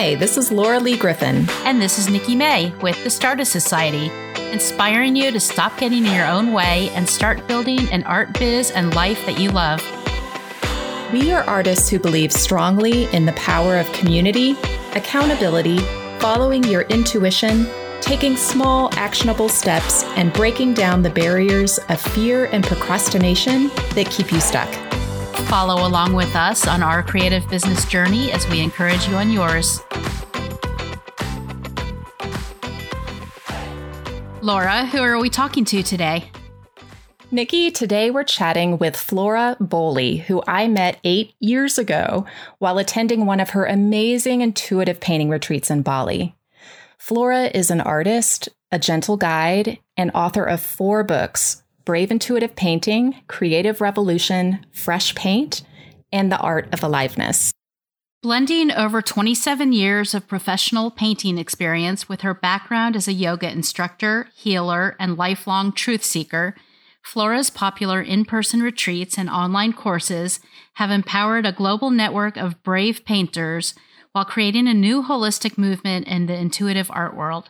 Hi, this is Laura Lee Griffin. And this is Nikki May with the Stardust Society, inspiring you to stop getting in your own way and start building an art biz and life that you love. We are artists who believe strongly in the power of community, accountability, following your intuition, taking small, actionable steps, and breaking down the barriers of fear and procrastination that keep you stuck. Follow along with us on our creative business journey as we encourage you on yours. Laura, who are we talking to today? Nikki, today we're chatting with Flora Bowley, who I met eight years ago while attending one of her amazing intuitive painting retreats in Bali. Flora is an artist, a gentle guide, and author of four books Brave Intuitive Painting, Creative Revolution, Fresh Paint, and The Art of Aliveness. Blending over 27 years of professional painting experience with her background as a yoga instructor, healer, and lifelong truth seeker, Flora's popular in person retreats and online courses have empowered a global network of brave painters while creating a new holistic movement in the intuitive art world.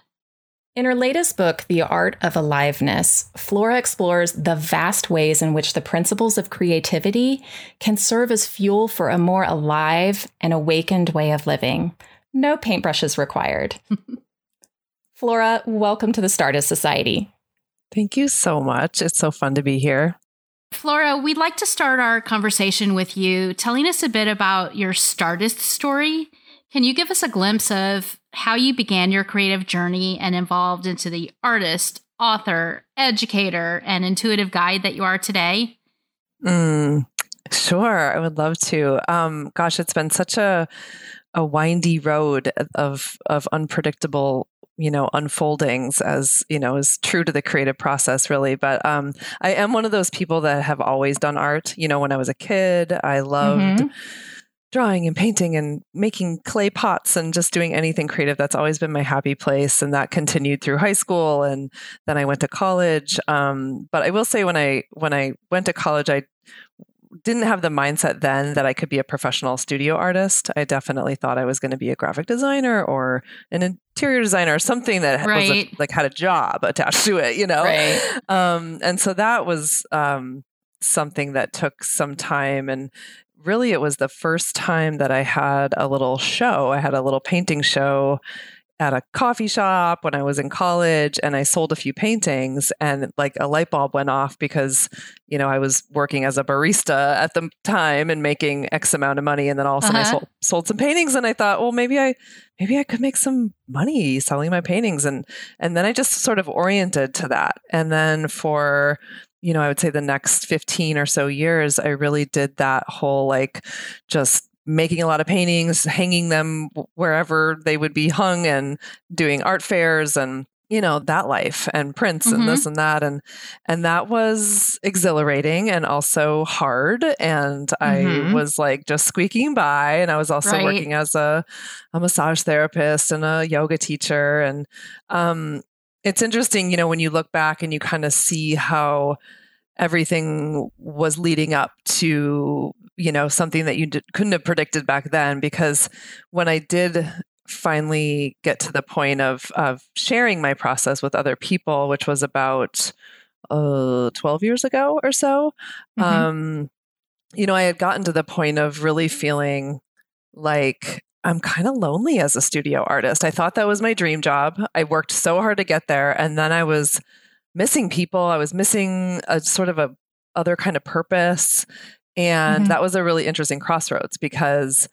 In her latest book, The Art of Aliveness, Flora explores the vast ways in which the principles of creativity can serve as fuel for a more alive and awakened way of living. No paintbrushes required. Flora, welcome to the Stardust Society. Thank you so much. It's so fun to be here. Flora, we'd like to start our conversation with you telling us a bit about your Stardust story. Can you give us a glimpse of how you began your creative journey and evolved into the artist, author, educator, and intuitive guide that you are today? Mm, sure, I would love to. Um, gosh, it's been such a a windy road of of unpredictable you know unfoldings as you know is true to the creative process really but um, i am one of those people that have always done art you know when i was a kid i loved mm-hmm. Drawing and painting and making clay pots and just doing anything creative that's always been my happy place and that continued through high school and then i went to college um, but i will say when i when i went to college i didn't have the mindset then that I could be a professional studio artist. I definitely thought I was going to be a graphic designer or an interior designer or something that right. was a, like had a job attached to it, you know. Right. Um, and so that was um, something that took some time and really it was the first time that I had a little show. I had a little painting show at a coffee shop when I was in college and I sold a few paintings and like a light bulb went off because, you know, I was working as a barista at the time and making X amount of money. And then all of a sudden uh-huh. I sold, sold some paintings and I thought, well, maybe I, maybe I could make some money selling my paintings. And, and then I just sort of oriented to that. And then for, you know, I would say the next 15 or so years, I really did that whole like just making a lot of paintings, hanging them wherever they would be hung, and doing art fairs and you know that life and prints mm-hmm. and this and that and and that was exhilarating and also hard and mm-hmm. i was like just squeaking by and i was also right. working as a, a massage therapist and a yoga teacher and um it's interesting you know when you look back and you kind of see how everything was leading up to you know something that you did, couldn't have predicted back then because when i did finally get to the point of of sharing my process with other people which was about uh, 12 years ago or so mm-hmm. um you know i had gotten to the point of really feeling like I'm kind of lonely as a studio artist. I thought that was my dream job. I worked so hard to get there and then I was missing people. I was missing a sort of a other kind of purpose and mm-hmm. that was a really interesting crossroads because,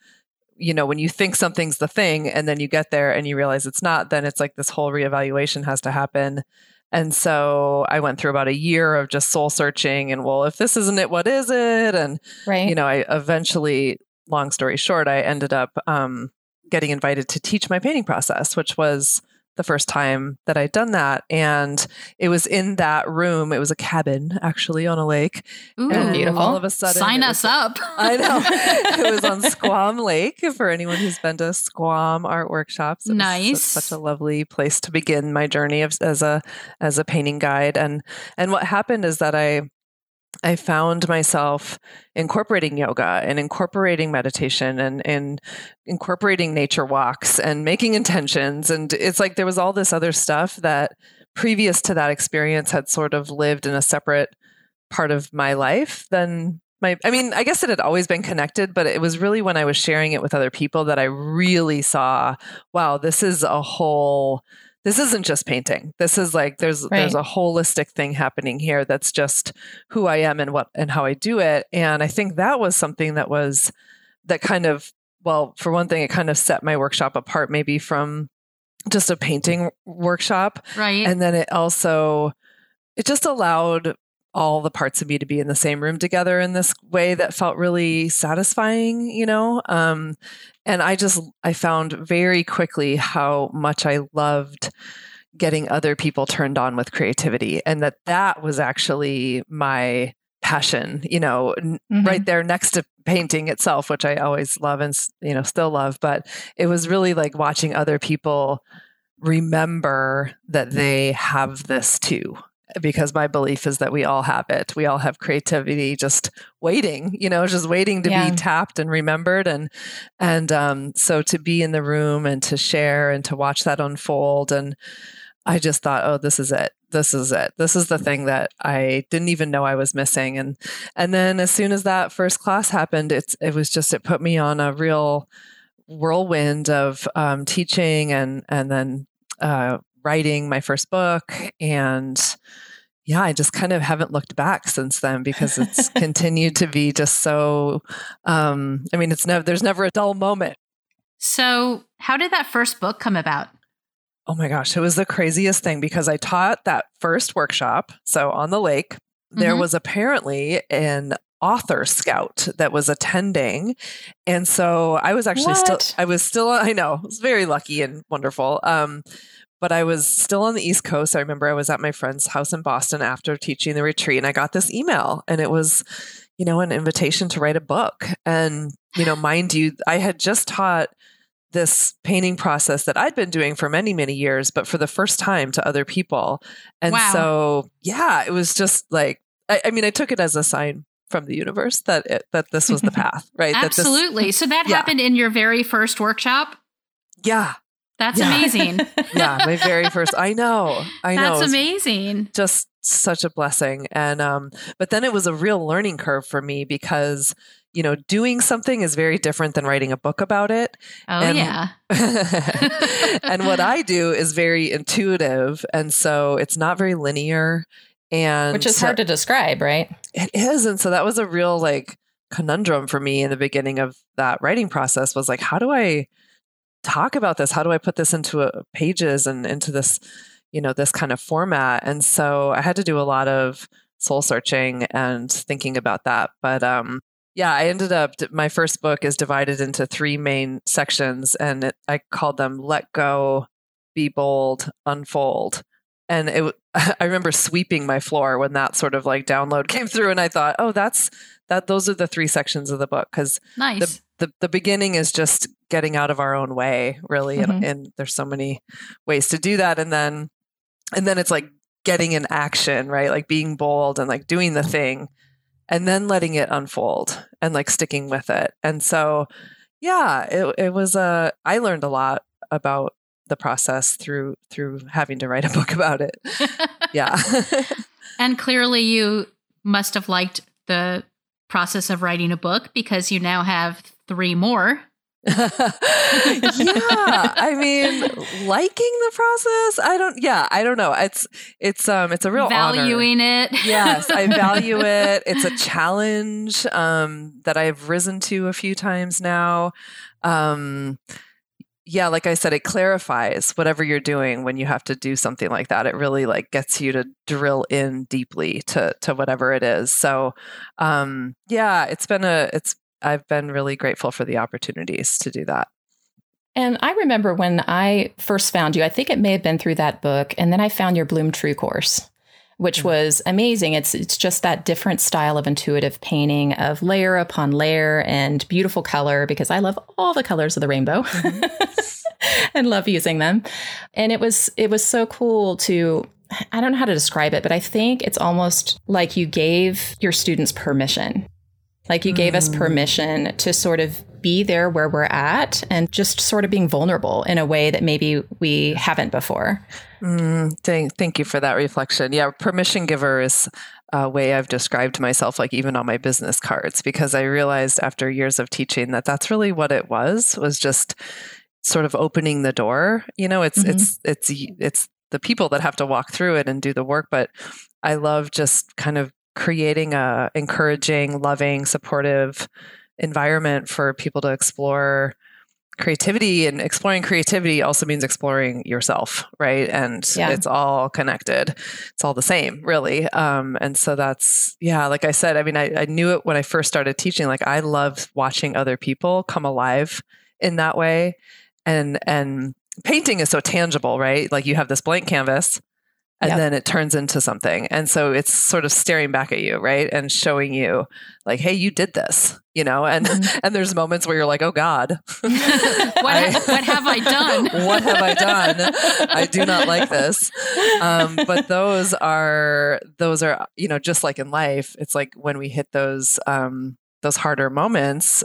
you know, when you think something's the thing and then you get there and you realize it's not, then it's like this whole reevaluation has to happen. And so I went through about a year of just soul searching and, well, if this isn't it, what is it? And, right. you know, I eventually, long story short, I ended up um, getting invited to teach my painting process, which was the first time that I'd done that. And it was in that room. It was a cabin actually on a lake. Ooh, and beautiful. All of a sudden, sign us was, up. I know. it was on Squam Lake for anyone who's been to Squam art workshops. It nice. such a lovely place to begin my journey of, as a as a painting guide. And and what happened is that I I found myself incorporating yoga and incorporating meditation and, and incorporating nature walks and making intentions. And it's like there was all this other stuff that previous to that experience had sort of lived in a separate part of my life than my I mean, I guess it had always been connected, but it was really when I was sharing it with other people that I really saw, wow, this is a whole this isn't just painting. This is like there's right. there's a holistic thing happening here that's just who I am and what and how I do it. And I think that was something that was that kind of well, for one thing, it kind of set my workshop apart maybe from just a painting workshop. Right. And then it also it just allowed all the parts of me to be in the same room together in this way that felt really satisfying, you know? Um, and I just, I found very quickly how much I loved getting other people turned on with creativity and that that was actually my passion, you know, mm-hmm. right there next to painting itself, which I always love and, you know, still love. But it was really like watching other people remember that they have this too because my belief is that we all have it. We all have creativity just waiting, you know, just waiting to yeah. be tapped and remembered. And and um, so to be in the room and to share and to watch that unfold. And I just thought, oh, this is it. This is it. This is the thing that I didn't even know I was missing. And and then as soon as that first class happened, it's it was just it put me on a real whirlwind of um, teaching and and then uh, writing my first book and yeah, I just kind of haven't looked back since then because it's continued to be just so um I mean it's never there's never a dull moment. So, how did that first book come about? Oh my gosh, it was the craziest thing because I taught that first workshop, so on the lake, there mm-hmm. was apparently an author scout that was attending and so i was actually what? still i was still i know i was very lucky and wonderful um but I was still on the East Coast. I remember I was at my friend's house in Boston after teaching the retreat and I got this email and it was, you know, an invitation to write a book. And, you know, mind you, I had just taught this painting process that I'd been doing for many, many years, but for the first time to other people. And wow. so, yeah, it was just like, I, I, mean, I took it as a sign from the universe that it, that this was the path, right? Absolutely. This, so that yeah. happened in your very first workshop. Yeah, that's yeah. amazing. yeah, my very first. I know. I know. That's amazing. Just such a blessing. And um but then it was a real learning curve for me because you know, doing something is very different than writing a book about it. Oh and, yeah. and what I do is very intuitive and so it's not very linear and Which is so, hard to describe, right? It is. And so that was a real like conundrum for me in the beginning of that writing process was like how do I talk about this? How do I put this into a, pages and into this, you know, this kind of format? And so I had to do a lot of soul searching and thinking about that. But um, yeah, I ended up, my first book is divided into three main sections, and it, I called them Let Go, Be Bold, Unfold. And it, I remember sweeping my floor when that sort of like download came through, and I thought, oh, that's that. Those are the three sections of the book because nice. the the the beginning is just getting out of our own way really mm-hmm. and, and there's so many ways to do that and then and then it's like getting in action right? Like being bold and like doing the thing and then letting it unfold and like sticking with it. And so yeah it, it was a i learned a lot about the process through through having to write a book about it. Yeah. And clearly you must have liked the process of writing a book because you now have three more. yeah, I mean, liking the process. I don't. Yeah, I don't know. It's it's um it's a real valuing honor. it. yes, I value it. It's a challenge um that I've risen to a few times now. Um, yeah, like I said, it clarifies whatever you're doing when you have to do something like that. It really like gets you to drill in deeply to to whatever it is. So, um, yeah, it's been a it's I've been really grateful for the opportunities to do that. And I remember when I first found you, I think it may have been through that book, and then I found your Bloom True course, which mm-hmm. was amazing. It's it's just that different style of intuitive painting of layer upon layer and beautiful color because I love all the colors of the rainbow. Mm-hmm. and love using them. And it was it was so cool to I don't know how to describe it, but I think it's almost like you gave your students permission. Like you gave mm. us permission to sort of be there where we're at and just sort of being vulnerable in a way that maybe we haven't before. Mm, thank, thank you for that reflection. Yeah, permission giver is a way I've described myself, like even on my business cards, because I realized after years of teaching that that's really what it was, was just sort of opening the door. You know, it's, mm-hmm. it's, it's, it's the people that have to walk through it and do the work. But I love just kind of creating a encouraging, loving, supportive environment for people to explore creativity and exploring creativity also means exploring yourself right? And yeah. it's all connected. It's all the same really. Um, and so that's yeah like i said i mean I, I knew it when i first started teaching like i love watching other people come alive in that way. And and painting is so tangible right? Like you have this blank canvas and yep. then it turns into something. And so it's sort of staring back at you, right? And showing you like, hey, you did this, you know, and mm-hmm. and there's moments where you're like, oh God. what, I, what have I done? what have I done? I do not like this. Um, but those are those are, you know, just like in life, it's like when we hit those um those harder moments,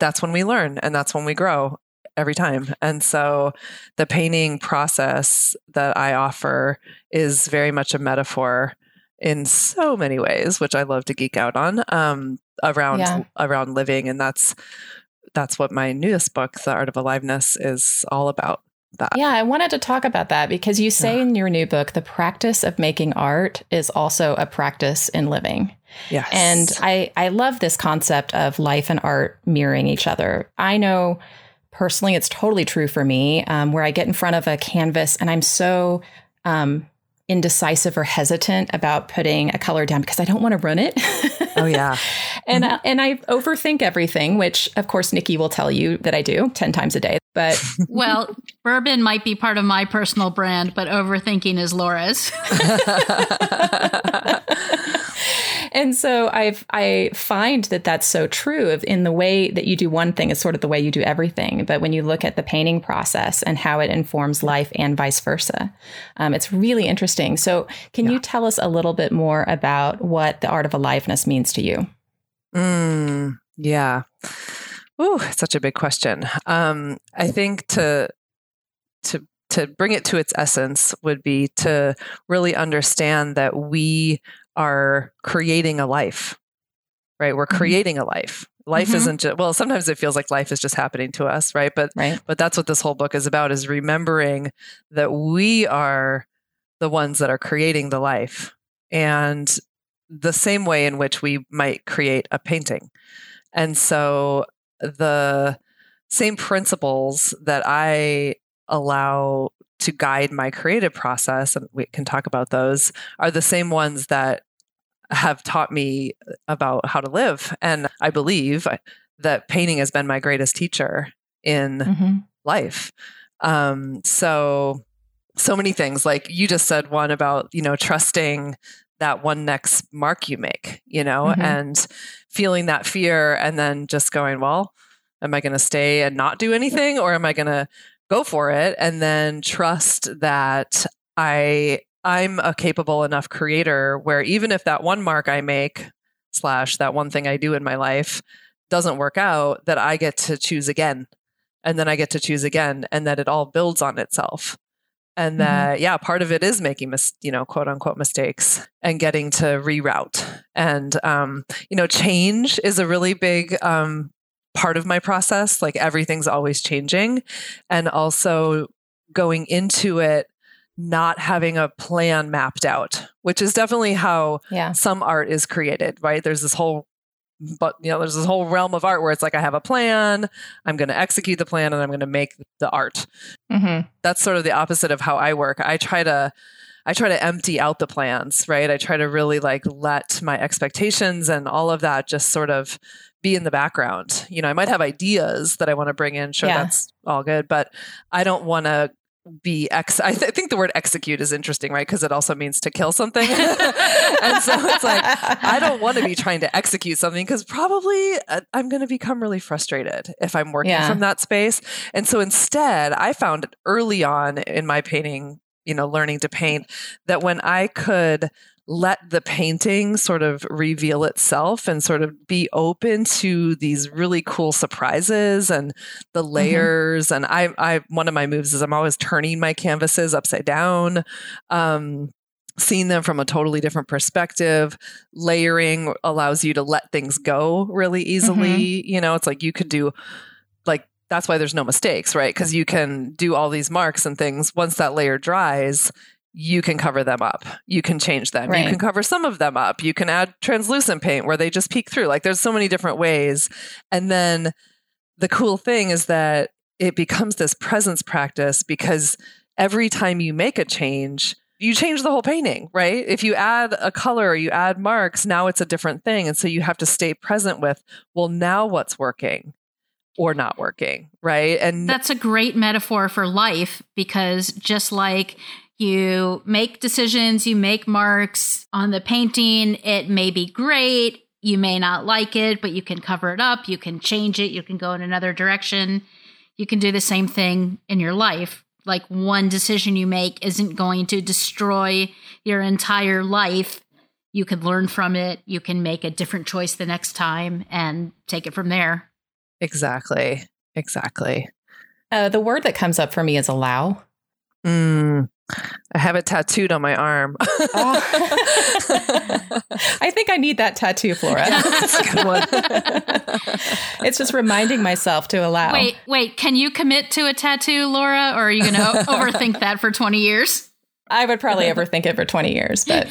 that's when we learn and that's when we grow every time. And so the painting process that I offer is very much a metaphor in so many ways, which I love to geek out on um, around yeah. around living, and that's that's what my newest book, The Art of Aliveness, is all about. That. Yeah, I wanted to talk about that because you say yeah. in your new book, the practice of making art is also a practice in living. Yes. And I, I love this concept of life and art mirroring each other. I know personally, it's totally true for me, um, where I get in front of a canvas and I'm so um, indecisive or hesitant about putting a color down because I don't want to run it. oh yeah, and mm-hmm. uh, and I overthink everything, which of course Nikki will tell you that I do ten times a day. But well, bourbon might be part of my personal brand, but overthinking is Laura's. and so I've I find that that's so true in the way that you do one thing is sort of the way you do everything. But when you look at the painting process and how it informs life and vice versa, um, it's really interesting. So can yeah. you tell us a little bit more about what the art of aliveness means to you? Mm, yeah. Ooh, such a big question. Um, I think to to to bring it to its essence would be to really understand that we are creating a life, right? We're mm-hmm. creating a life. Life mm-hmm. isn't just, well, sometimes it feels like life is just happening to us, right? But, right. but that's what this whole book is about is remembering that we are the ones that are creating the life. And the same way in which we might create a painting. And so the same principles that I allow to guide my creative process, and we can talk about those, are the same ones that have taught me about how to live. And I believe that painting has been my greatest teacher in mm-hmm. life. Um, so, so many things. Like you just said one about, you know, trusting that one next mark you make, you know, mm-hmm. and feeling that fear and then just going, well, am I going to stay and not do anything or am I going to go for it and then trust that I I'm a capable enough creator where even if that one mark I make slash that one thing I do in my life doesn't work out, that I get to choose again. And then I get to choose again and that it all builds on itself. And mm-hmm. that, mm-hmm. yeah, part of it is making, mis- you know, quote unquote mistakes and getting to reroute. And, um, you know, change is a really big um, part of my process. Like everything's always changing. And also going into it not having a plan mapped out, which is definitely how yeah. some art is created, right? There's this whole but you know there's this whole realm of art where it's like i have a plan i'm going to execute the plan and i'm going to make the art mm-hmm. that's sort of the opposite of how i work i try to i try to empty out the plans right i try to really like let my expectations and all of that just sort of be in the background you know i might have ideas that i want to bring in sure yeah. that's all good but i don't want to be ex I, th- I, think the word execute is interesting right? Because it also means to kill something. And so it's like i don't want to be trying to execute something because probably uh, i'm going to become really frustrated if i'm working yeah. from that space. And so instead i found early on in my painting you know, learning to paint, that when I could let the painting sort of reveal itself and sort of be open to these really cool surprises and the mm-hmm. layers. Mm-hmm. And I, I, one of my moves is I'm always turning my canvases upside down. Um, seeing them from a totally different perspective. Layering allows you to let things go really easily. Mm-hmm. You know, it's like you could do like that's why there's no mistakes, right? Because you can do all these marks and things. Once that layer dries, you can cover them up. You can change them. Right. You can cover some of them up. You can add translucent paint where they just peek through. Like there's so many different ways. And then the cool thing is that it becomes this presence practice because every time you make a change, you change the whole painting, right? If you add a color or you add marks, now it's a different thing. And so you have to stay present with, well, now what's working or not working, right? And that's a great metaphor for life because just like you make decisions, you make marks on the painting, it may be great. You may not like it, but you can cover it up. You can change it. You can go in another direction. You can do the same thing in your life, like one decision you make isn't going to destroy your entire life. You can learn from it. You can make a different choice the next time and take it from there. Exactly. Exactly. Uh, the word that comes up for me is allow. Mm, I have it tattooed on my arm. oh. I think I need that tattoo, Flora. Yeah, that's a good one. it's just reminding myself to allow. Wait, wait. Can you commit to a tattoo, Laura, or are you going to overthink that for 20 years? I would probably overthink it for 20 years, but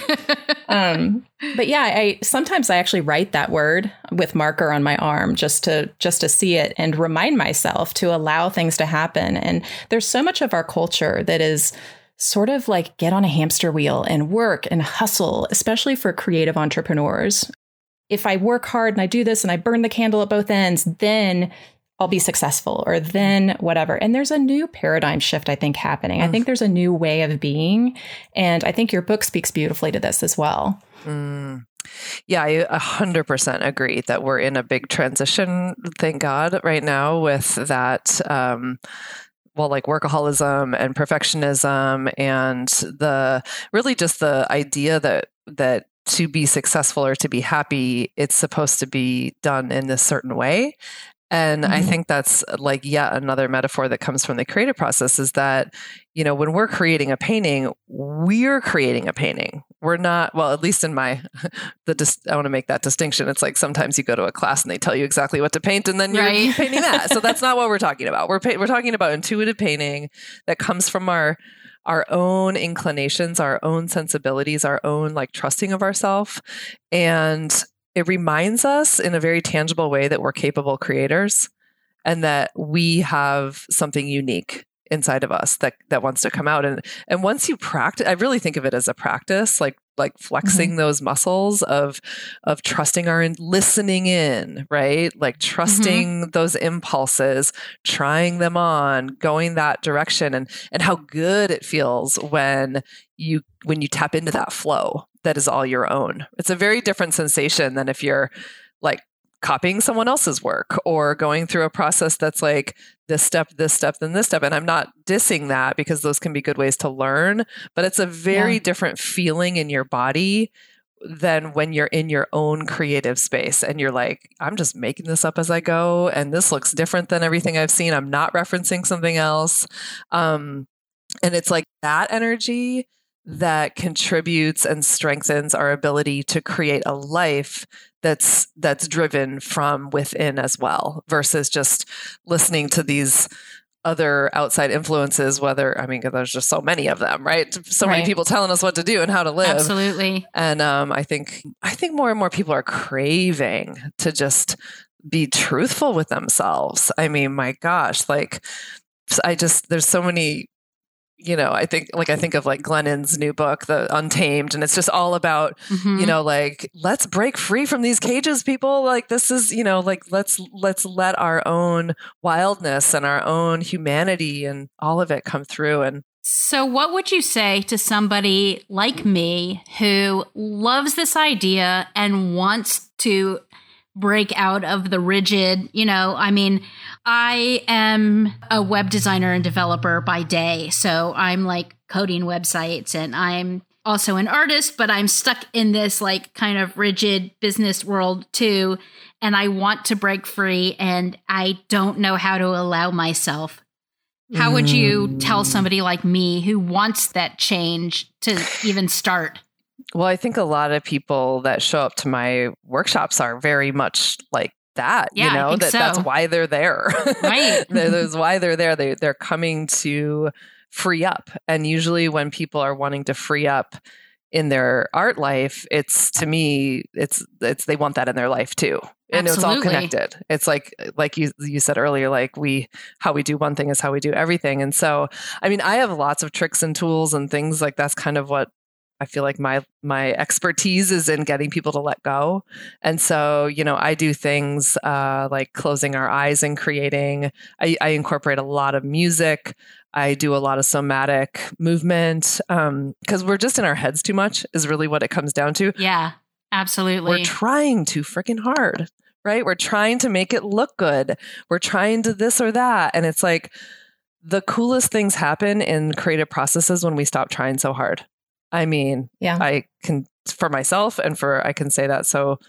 um but yeah, I sometimes I actually write that word with marker on my arm just to just to see it and remind myself to allow things to happen. And there's so much of our culture that is sort of like get on a hamster wheel and work and hustle, especially for creative entrepreneurs. If I work hard and I do this and I burn the candle at both ends, then I'll be successful or then whatever. And there's a new paradigm shift, I think, happening. Mm. I think there's a new way of being. And I think your book speaks beautifully to this as well. Mm. Yeah, I 100% agree that we're in a big transition, thank God, right now with that. Um, well like workaholism and perfectionism and the really just the idea that that to be successful or to be happy it's supposed to be done in this certain way and mm-hmm. I think that's like yet another metaphor that comes from the creative process is that, you know, when we're creating a painting, we're creating a painting. We're not, well, at least in my, the, dis, I want to make that distinction. It's like sometimes you go to a class and they tell you exactly what to paint and then you're right. painting that. So that's not what we're talking about. We're, we're talking about intuitive painting that comes from our, our own inclinations, our own sensibilities, our own like trusting of ourselves. And it reminds us in a very tangible way that we're capable creators and that we have something unique inside of us that that wants to come out and and once you practice i really think of it as a practice like like flexing mm-hmm. those muscles of of trusting our in, listening in right like mm-hmm. trusting mm-hmm. those impulses trying them on going that direction and and how good it feels when you when you tap into that flow that is all your own. It's a very different sensation than if you're like copying someone else's work or going through a process that's like this step, this step, then this step. And I'm not dissing that because those can be good ways to learn, but it's a very yeah. different feeling in your body than when you're in your own creative space and you're like, I'm just making this up as I go. And this looks different than everything I've seen. I'm not referencing something else. Um, and it's like that energy that contributes and strengthens our ability to create a life that's that's driven from within as well versus just listening to these other outside influences whether i mean there's just so many of them right? So right. many people telling us what to do and how to live. Absolutely. And um, i think i think more and more people are craving to just be truthful with themselves. I mean my gosh like I just there's so many you know, I think like I think of like Glennon's new book, The Untamed, and it's just all about, mm-hmm. you know, like let's break free from these cages, people. Like this is, you know, like let's let's let our own wildness and our own humanity and all of it come through and so, what would you say to somebody like me who loves this idea and wants to break out of the rigid, you know, I mean, I am a web designer and developer by day. So I'm like coding websites and I'm also an artist, but I'm stuck in this like kind of rigid business world too. And I want to break free and I don't know how to allow myself. How would you tell somebody like me who wants that change to even start? Well, I think a lot of people that show up to my workshops are very much like that. Yeah, you know, think that that's why they're there. Right. That- that's why they're there. They they're coming to free up. And usually when people are wanting to free up in their art life, it's to me, it's it's they want that in their life too. And it's all connected. It's like like you you said earlier, like we how we do one thing is how we do everything. And so I mean, I have lots of tricks and tools and things like that's kind of what I feel like my my expertise is in getting people to let go. And so, you know, I do things uh, like closing our eyes and creating. I, I incorporate a lot of music. I do a lot of somatic movement because we're just in our heads too much. Is really what it comes down to. Yeah, absolutely. We're trying too freaking hard, right? We're trying to make it look good. We're trying to this or that, and it's like the coolest things happen in creative processes when we stop trying so hard. I mean, Yeah. I can for myself and for I can say that so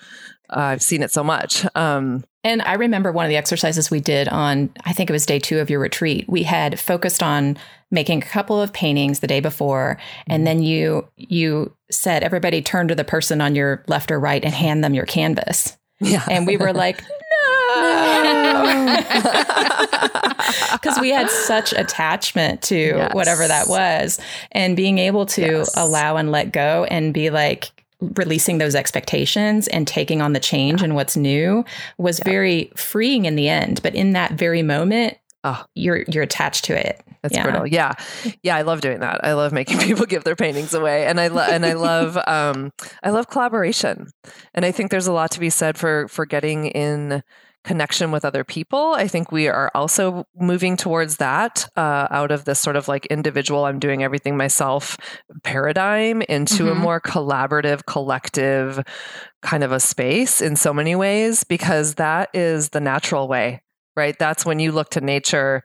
uh, I've seen it so much. Um, And I remember one of the exercises we did on, I think it was day two of your retreat. We had focused on making a couple of paintings the day before, and then you you said everybody turn to the person on your left or right and hand them your canvas. yeah, And we were like, because we had such attachment to Yes. whatever that was, and being able to Yes. allow and let go and be like releasing those expectations and taking on the change and what's new was very freeing in the end. But in that very moment, Oh. you're you're attached to it. That's Yeah. brutal. Yeah, yeah. I love doing that. I love making people give their paintings away, and I love and I love um, I love collaboration, and I think there's a lot to be said for for getting in connection with other people. I think we are also moving towards that uh, out of this sort of like individual, I'm doing everything myself paradigm into a Mhm. more collaborative, collective kind of a space in so many ways, because that is the natural way, right? That's when you look to nature,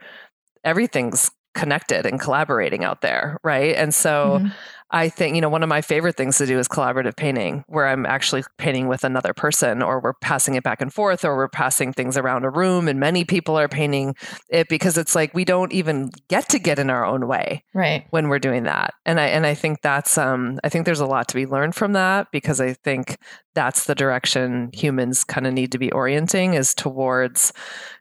everything's connected and collaborating out there, right? And so Mhm. I think, you know, one of my favorite things to do is collaborative painting, where I'm actually painting with another person, or we're passing it back and forth, or we're passing things around a room, and many people are painting it because it's like we don't even get to get in our own way Right. when we're doing that. And I and I think that's um I think there's a lot to be learned from that because I think that's the direction humans kind of need to be orienting is towards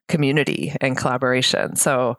community and collaboration. So,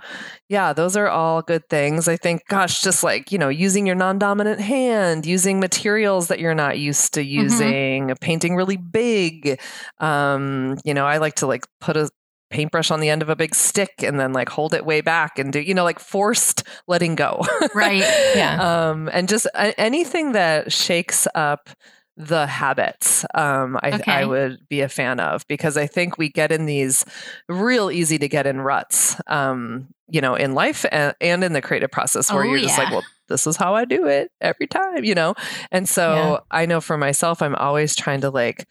yeah, those are all good things. I think gosh, just like, you know, using your non-dominant hand, using materials that you're not used to using, painting really big. Um, you know, I like to like put a paintbrush on the end of a big stick and then like hold it way back and do you know like forced letting go Right. Yeah. um and just anything that shakes up the habits um I, Okay. I would be a fan of because i think we get in these real easy to get in ruts um you know in life and, and in the creative process where Oh, you're just like well this is how i do it every time you know and so Yeah. i know for myself i'm always trying to like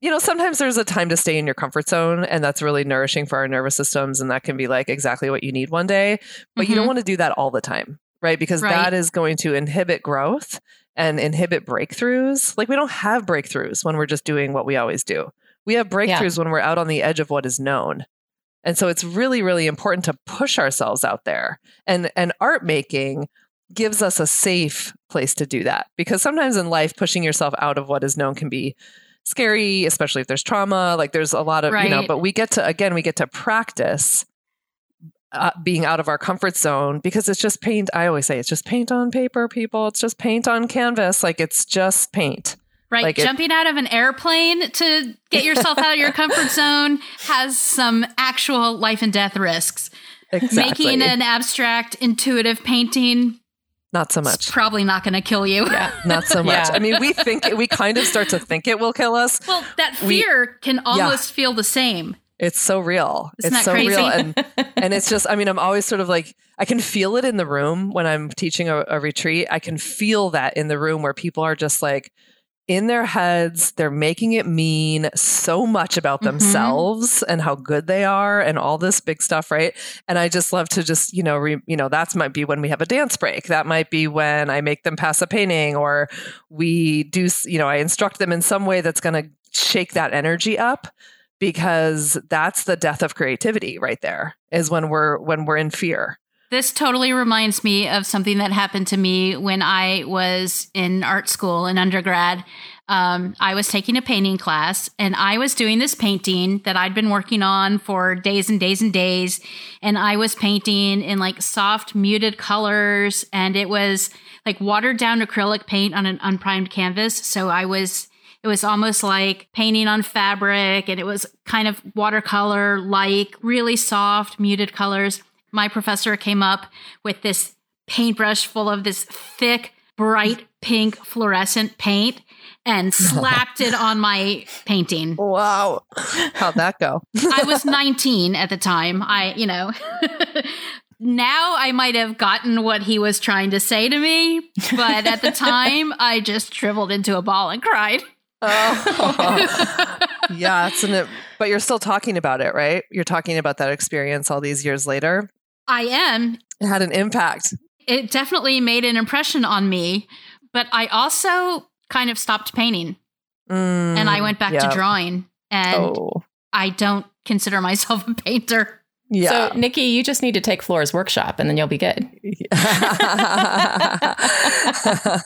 you know, sometimes there's a time to stay in your comfort zone, and that's really nourishing for our nervous systems. And that can be like exactly what you need one day. But you don't Mhm. want to do that all the time, right? Because Right. that is going to inhibit growth and inhibit breakthroughs. Like, we don't have breakthroughs when we're just doing what we always do. We have breakthroughs when we're out on the edge of what is known. And so it's really, really important to push ourselves out there. And and art making gives us a safe place to do that. Because sometimes in life, pushing yourself out of what is known can be scary, especially if there's trauma. Like there's a lot of, you know, but we get to, again, we get to practice uh, being out of our comfort zone because it's just paint. I always say it's just paint on paper, people. It's just paint on canvas. Like it's just paint. Right. Like it- Jumping out of an airplane to get yourself out of your comfort zone has some actual life and death risks. Exactly. Making an abstract, intuitive painting Not so much. probably not going to kill you. Yeah. Not so much. Yeah. I mean, we think we kind of start to think it will kill us. Well, that We- fear can almost feel the same. It's so real. Isn't it's that so crazy? real. And and it's just, I mean, I'm always sort of like, I can feel it in the room when I'm teaching a, a retreat. I can feel that in the room where people are just like, in their heads, they're making it mean so much about Mhm. themselves and how good they are and all this big stuff, right? And I just love to just, you know, re, you know, that's might be when we have a dance break. That might be when I make them pass a painting or we do, you know, I instruct them in some way that's going to shake that energy up because that's the death of creativity right there is when we're when we're in fear. This totally reminds me of something that happened to me when I was in art school in undergrad. Um, I was taking a painting class and I was doing this painting that I'd been working on for days and days and days. And I was painting in like soft, muted colors. And it was like watered down acrylic paint on an unprimed canvas. So I was it was almost like painting on fabric and it was kind of watercolor like really soft muted colors my professor came up with this paintbrush full of this thick bright pink fluorescent paint and slapped it on my painting Wow. How'd that go? i was 19 at the time i you know now i might have gotten what he was trying to say to me but at the time i just shriveled into a ball and cried Oh. yeah, it's an, but you're still talking about it, right? You're talking about that experience all these years later. I am. It had an impact. It definitely made an impression on me, but I also kind of stopped painting and I went back Mm, yeah. to drawing. And Oh, I don't consider myself a painter. Yeah. So, Nikki, you just need to take Flora's workshop and then you'll be good.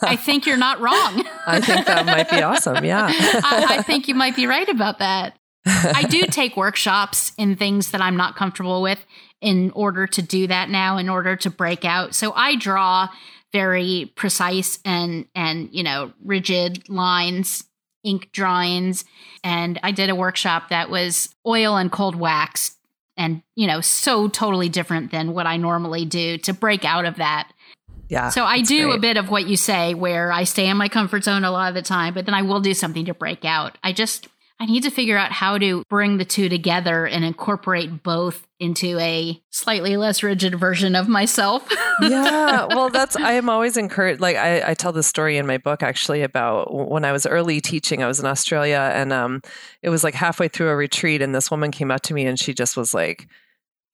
I think you're not wrong. I think that might be awesome. Yeah. I, I think you might be right about that. I do take workshops in things that I'm not comfortable with in order to do that now, in order to break out. So I draw very precise and and you know rigid lines, ink drawings, and I did a workshop that was oil and cold wax, and you know so totally different than what I normally do to break out of that. Yeah. So I do a bit of what you say, where I stay in my comfort zone a lot of the time, but then I will do something to break out. I just I need to figure out how to bring the two together and incorporate both into a slightly less rigid version of myself. yeah well that's i am always encouraged like I, I tell this story in my book actually about when i was early teaching i was in australia and um it was like halfway through a retreat and this woman came up to me and she just was like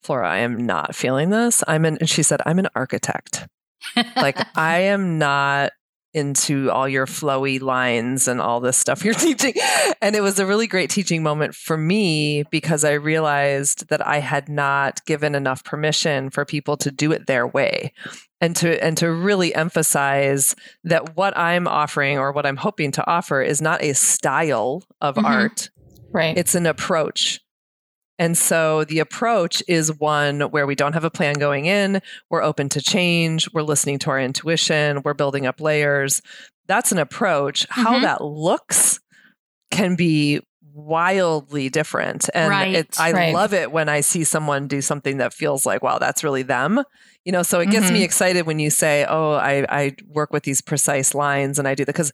flora i am not feeling this i'm an and she said i'm an architect like i am not into all your flowy lines and all this stuff you're teaching and it was a really great teaching moment for me because i realized that i had not given enough permission for people to do it their way and to and to really emphasize that what i'm offering or what i'm hoping to offer is not a style of Mhm. art Right. it's an approach. And so the approach is one where we don't have a plan going in. We're open to change. We're listening to our intuition. We're building up layers. That's an approach. How Mhm. that looks can be wildly different. And Right. it, I Right. love it when I see someone do something that feels like, wow, that's really them. You know, so it gets Mhm. me excited when you say, oh, I, I work with these precise lines and I do that. Because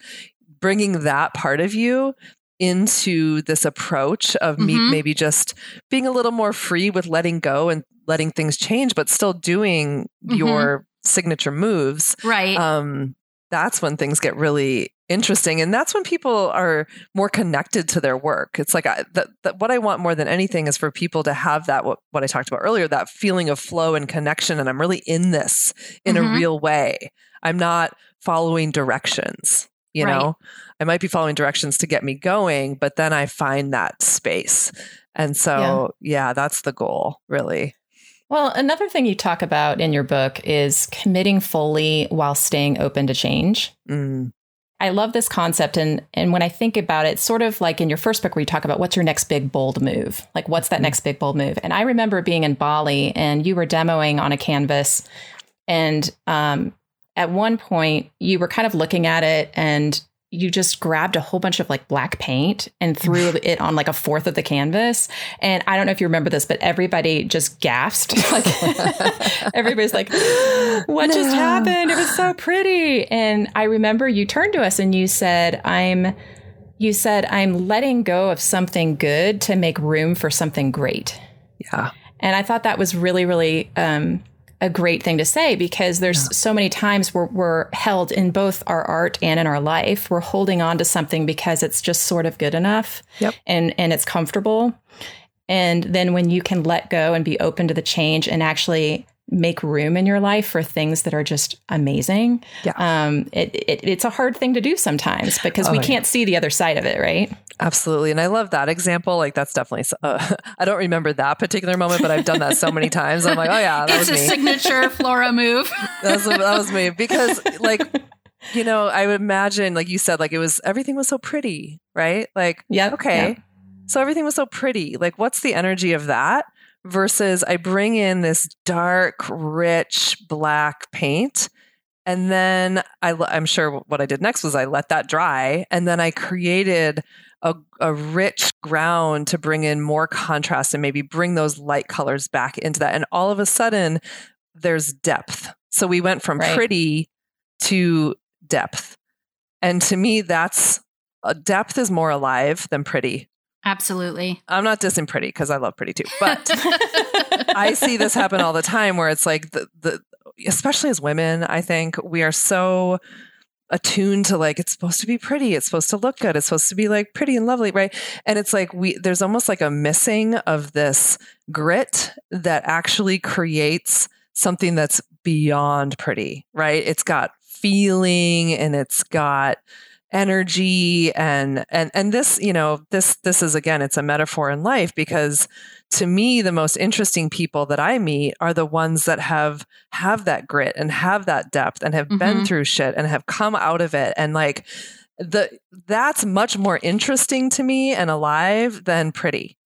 bringing that part of you into this approach of me Mhm. maybe just being a little more free with letting go and letting things change, but still doing Mhm. your signature moves. right. Um, that's when things get really interesting, and that's when people are more connected to their work. It's like I, that, that what I want more than anything is for people to have that what, what I talked about earlier, that feeling of flow and connection, and I'm really in this in Mhm. a real way. I'm not following directions. You Right. know, I might be following directions to get me going, but then I find that space. And so, yeah, that's the goal, really. Well, another thing you talk about in your book is committing fully while staying open to change. Mm. I love this concept. And, and when I think about it, sort of like in your first book where you talk about what's your next big bold move? Like, what's that Mhm. next big bold move? And I remember being in Bali and you were demoing on a canvas. And um, at one point, you were kind of looking at it and you just grabbed a whole bunch of like black paint and threw it on like a fourth of the canvas. And I don't know if you remember this, but everybody just gasped. Like everybody's like, what just happened? It was so pretty. And I remember you turned to us and you said, I'm you said, I'm letting go of something good to make room for something great. Yeah. And I thought that was really, really um, a great thing to say because there's yeah. so many times where we're held in both our art and in our life. We're holding on to something because it's just sort of good enough yep. and, and it's comfortable. And then when you can let go and be open to the change and actually make room in your life for things that are just amazing. Yeah. Um, it, it, it's a hard thing to do sometimes because oh, we can't see the other side of it, right? Absolutely. And I love that example. Like that's definitely, uh, I don't remember that particular moment, but I've done that so many times. I'm like, oh yeah, that it's was a me. signature Flora move. that, was, that was me because like, you know, I would imagine, like you said, like it was, everything was so pretty, right? Like, yeah, okay. Yep. So everything was so pretty. Like, what's the energy of that? Versus I bring in this dark, rich black paint. And then I, I'm sure what I did next was I let that dry. And then I created a, a rich ground to bring in more contrast and maybe bring those light colors back into that. And all of a sudden, there's depth. So we went from right. pretty to depth. And to me, that's uh, depth is more alive than pretty. Absolutely. I'm not dissing pretty because I love pretty too, but I see this happen all the time where it's like the the especially as women, I think we are so attuned to like it's supposed to be pretty, it's supposed to look good, it's supposed to be like pretty and lovely, right? And it's like we there's almost like a missing of this grit that actually creates something that's beyond pretty, right? It's got feeling and it's got energy and and and this you know this this is again it's a metaphor in life because to me the most interesting people that i meet are the ones that have have that grit and have that depth and have mm-hmm. been through shit and have come out of it and like the that's much more interesting to me and alive than pretty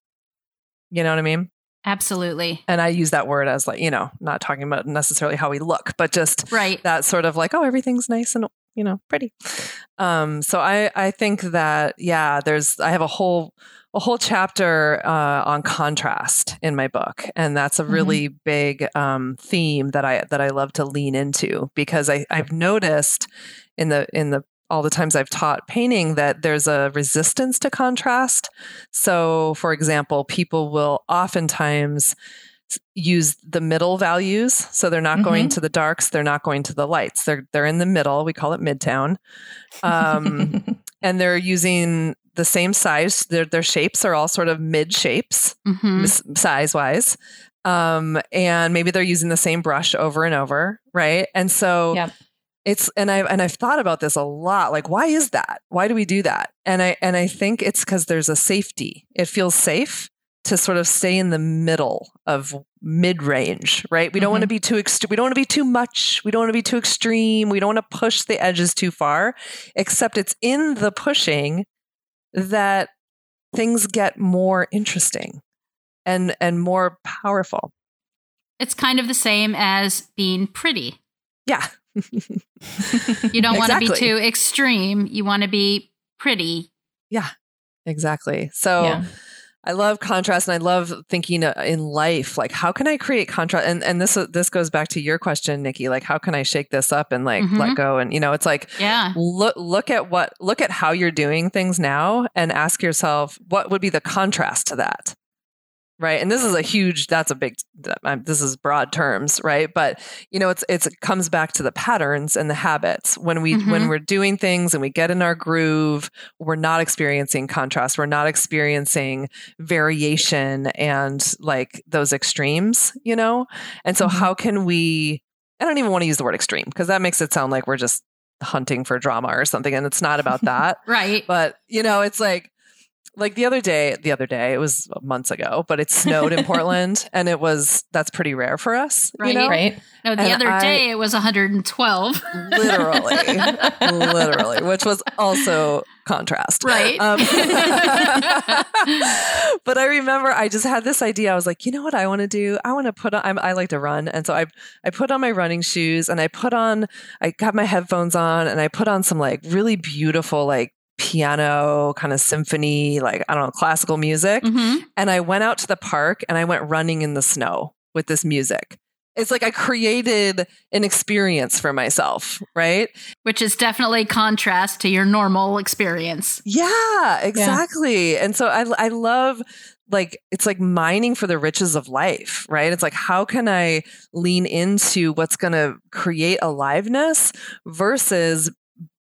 you know what i mean Absolutely. And I use that word as like, you know, not talking about necessarily how we look, but just right. that sort of like, oh, everything's nice and you know, pretty. Um, so I, I think that, yeah, there's, I have a whole, a whole chapter uh, on contrast in my book, and that's a really mm-hmm. big um, theme that I that I love to lean into because I, I've noticed in the in the all the times I've taught painting that there's a resistance to contrast. So, for example, people will oftentimes use the middle values. So they're not mm-hmm. going to the darks, they're not going to the lights. They're they're in the middle. We call it midtown. Um, and they're using the same size. Their their shapes are all sort of mid shapes, mm-hmm. size wise. Um, and maybe they're using the same brush over and over, right? And so yep. it's and I and I've thought about this a lot. Like, why is that? Why do we do that? And I and I think it's because there's a safety. It feels safe to sort of stay in the middle of mid range, right? We don't mm-hmm. want to be too ext- we don't want to be too much. We don't want to be too extreme. We don't want to push the edges too far. Except it's in the pushing that things get more interesting and and more powerful. It's kind of the same as being pretty. Yeah. you don't exactly. want to be too extreme. You want to be pretty. Yeah. Exactly. So yeah. I love contrast and I love thinking uh, in life like how can I create contrast? And and this uh, this goes back to your question Nikki like how can I shake this up and like mm-hmm. let go? And you know it's like yeah. look look at what look at how you're doing things now and ask yourself what would be the contrast to that right and this is a huge that's a big this is broad terms right? But you know it's it's it comes back to the patterns and the habits. When we mm-hmm. when we're doing things and we get in our groove we're not experiencing contrast. We're not experiencing variation and like those extremes you know? And so mm-hmm. how can we i don't even want to use the word extreme because that makes it sound like we're just hunting for drama or something and it's not about that. Right. But you know it's like like the other day, the other day, it was months ago, but it snowed in Portland and it was, that's pretty rare for us. Right. You know? Right. No, the and other I, day it was 112. Literally. literally, which was also contrast. Right. Um, but I remember I just had this idea. I was like, you know what I want to do? I want to put on, I'm, I like to run. And so I, I put on my running shoes and I put on, I got my headphones on and I put on some like really beautiful, like piano kind of symphony, like, I don't know, classical music. Mm-hmm. And I went out to the park and I went running in the snow with this music. It's like I created an experience for myself, right? Which is definitely contrast to your normal experience. Yeah, exactly. Yeah. And so I, I love like it's like mining for the riches of life, right? It's like how can I lean into what's going to create aliveness versus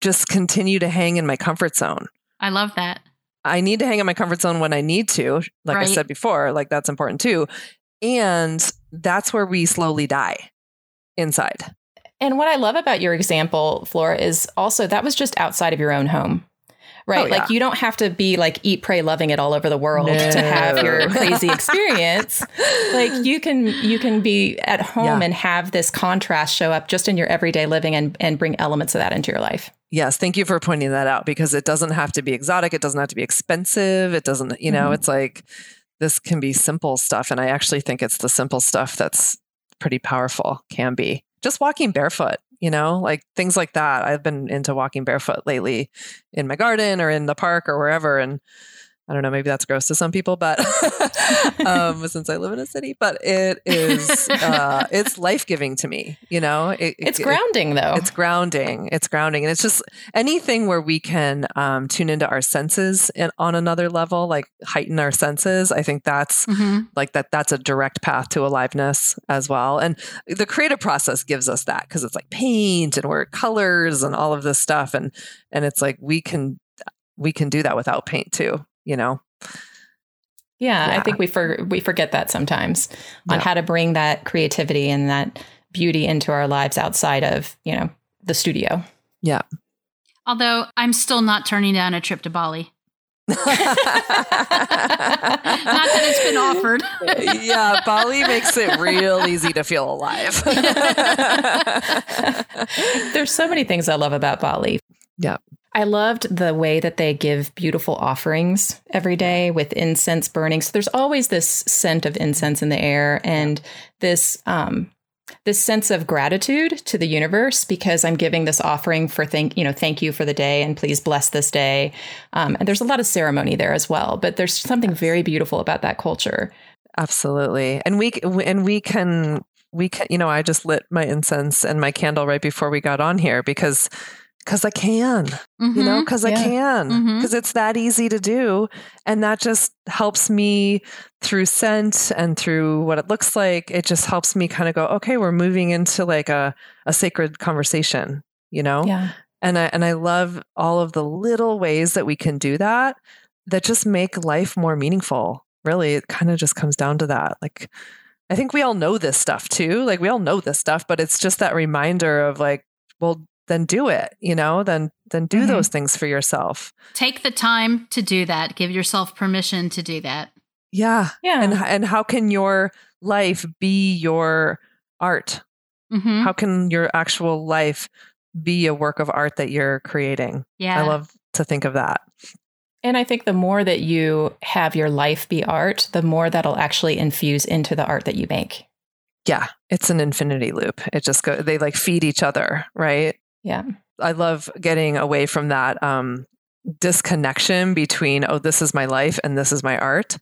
just continue to hang in my comfort zone. I love that. I need to hang in my comfort zone when I need to, like Right. I said before, like that's important too. And that's where we slowly die inside. And what I love about your example, Flora, is also that was just outside of your own home. Right. Oh, yeah. Like you don't have to be like eat, pray, loving it all over the world to have your crazy experience. like you can you can be at home Yeah. and have this contrast show up just in your everyday living and, and bring elements of that into your life. Yes, thank you for pointing that out because it doesn't have to be exotic. It doesn't have to be expensive. It doesn't, you know, Mhm. it's like this can be simple stuff. And I actually think it's the simple stuff that's pretty powerful, can be. Just walking barefoot, you know, like things like that. I've been into walking barefoot lately in my garden or in the park or wherever. And I don't know, maybe that's gross to some people, but um, since I live in a city, but it is, uh, it's life giving to me, you know, it, It's it- grounding though. it's grounding. It's grounding. And it's just anything where we can um, tune into our senses in, on another level, like heighten our senses. I think that's hmm like that, that's a direct path to aliveness as well. And the creative process gives us that because it's like paint and we're colors and all of this stuff. And, and it's like we can, we can do that without paint too, you know? yeah, I think we for, we forget that sometimes on Yeah. how to bring that creativity and that beauty into our lives outside of, you know, the studio. Yeah. Although I'm still not turning down a trip to Bali. Not that it's been offered. yeah, Bali makes it real easy to feel alive. There's so many things I love about Bali. Yeah. I loved the way that they give beautiful offerings every day with incense burning. So there's always this scent of incense in the air and this um this sense of gratitude to the universe because I'm giving this offering for thank you know thank you for the day and please bless this day. Um, and there's a lot of ceremony there as well, but there's something very beautiful about that culture. Absolutely. And we and we can we can you know, I just lit my incense and my candle right before we got on here because because I can, you know, because I Yeah. can, Mhm. because it's that easy to do. And that just helps me through scent and through what it looks like. It just helps me kind of go, okay, we're moving into like a, a sacred conversation, you know? Yeah. and I and I love all of the little ways that we can do that that just make life more meaningful. Really, it kind of just comes down to that. Like I think we all know this stuff too. Like we all know this stuff, but it's just that reminder of like, well, then do it, you know? Then then do Mhm. those things for yourself. Take the time to do that. Give yourself permission to do that. Yeah. Yeah. And and how can your life be your art? hmm How can your actual life be a work of art that you're creating? Yeah. I love to think of that. And I think the more that you have your life be art, the more that'll actually infuse into the art that you make. Yeah, it's an infinity loop. It just go they like feed each other, right? Yeah. I love getting away from that um disconnection between oh this is my life and this is my art.